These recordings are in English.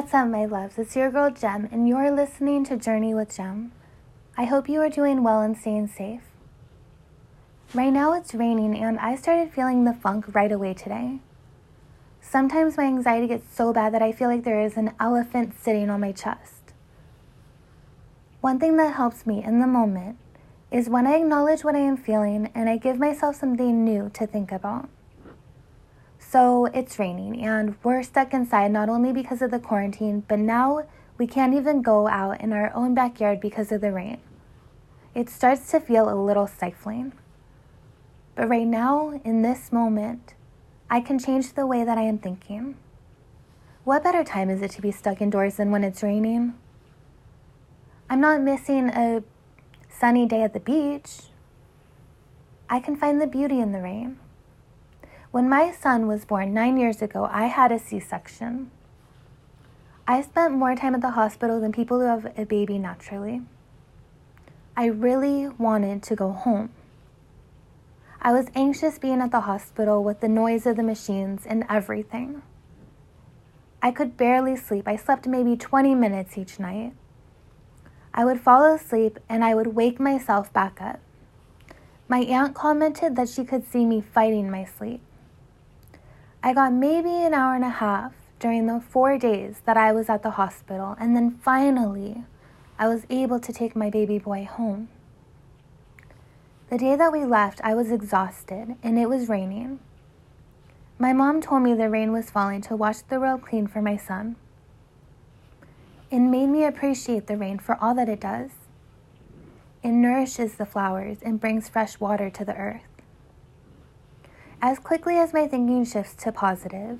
What's up, my loves? It's your girl Jem, and you're listening to Journey with Jem. I hope you are doing well and staying safe. Right now it's raining, and I started feeling the funk right away today. Sometimes my anxiety gets so bad that I feel like there is an elephant sitting on my chest. One thing that helps me in the moment is when I acknowledge what I am feeling and I give myself something new to think about. So it's raining and we're stuck inside not only because of the quarantine, but now we can't even go out in our own backyard because of the rain. It starts to feel a little stifling. But right now, in this moment, I can change the way that I am thinking. What better time is it to be stuck indoors than when it's raining? I'm not missing a sunny day at the beach. I can find the beauty in the rain. When my son was born nine years ago, I had a C section. I spent more time at the hospital than people who have a baby naturally. I really wanted to go home. I was anxious being at the hospital with the noise of the machines and everything. I could barely sleep. I slept maybe 20 minutes each night. I would fall asleep and I would wake myself back up. My aunt commented that she could see me fighting my sleep. I got maybe an hour and a half during the four days that I was at the hospital, and then finally, I was able to take my baby boy home. The day that we left, I was exhausted and it was raining. My mom told me the rain was falling to wash the road clean for my son. It made me appreciate the rain for all that it does. It nourishes the flowers and brings fresh water to the earth. As quickly as my thinking shifts to positive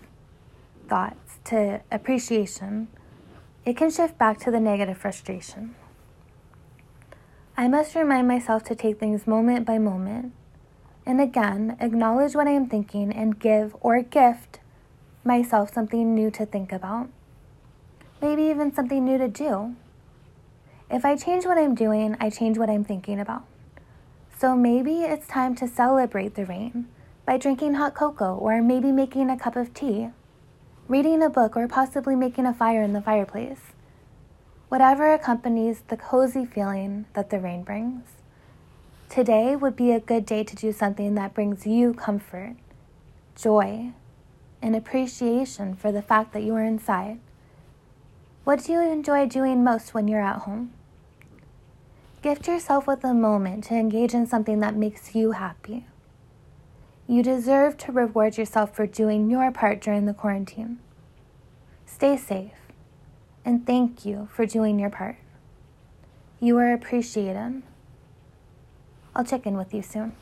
thoughts, to appreciation, it can shift back to the negative frustration. I must remind myself to take things moment by moment, and again, acknowledge what I am thinking and give or gift myself something new to think about. Maybe even something new to do. If I change what I'm doing, I change what I'm thinking about. So maybe it's time to celebrate the rain by drinking hot cocoa or maybe making a cup of tea, reading a book, or possibly making a fire in the fireplace. Whatever accompanies the cozy feeling that the rain brings. Today would be a good day to do something that brings you comfort, joy, and appreciation for the fact that you are inside. What do you enjoy doing most when you're at home? Gift yourself with a moment to engage in something that makes you happy. You deserve to reward yourself for doing your part during the quarantine. Stay safe, and thank you for doing your part. You are appreciated. I'll check in with you soon.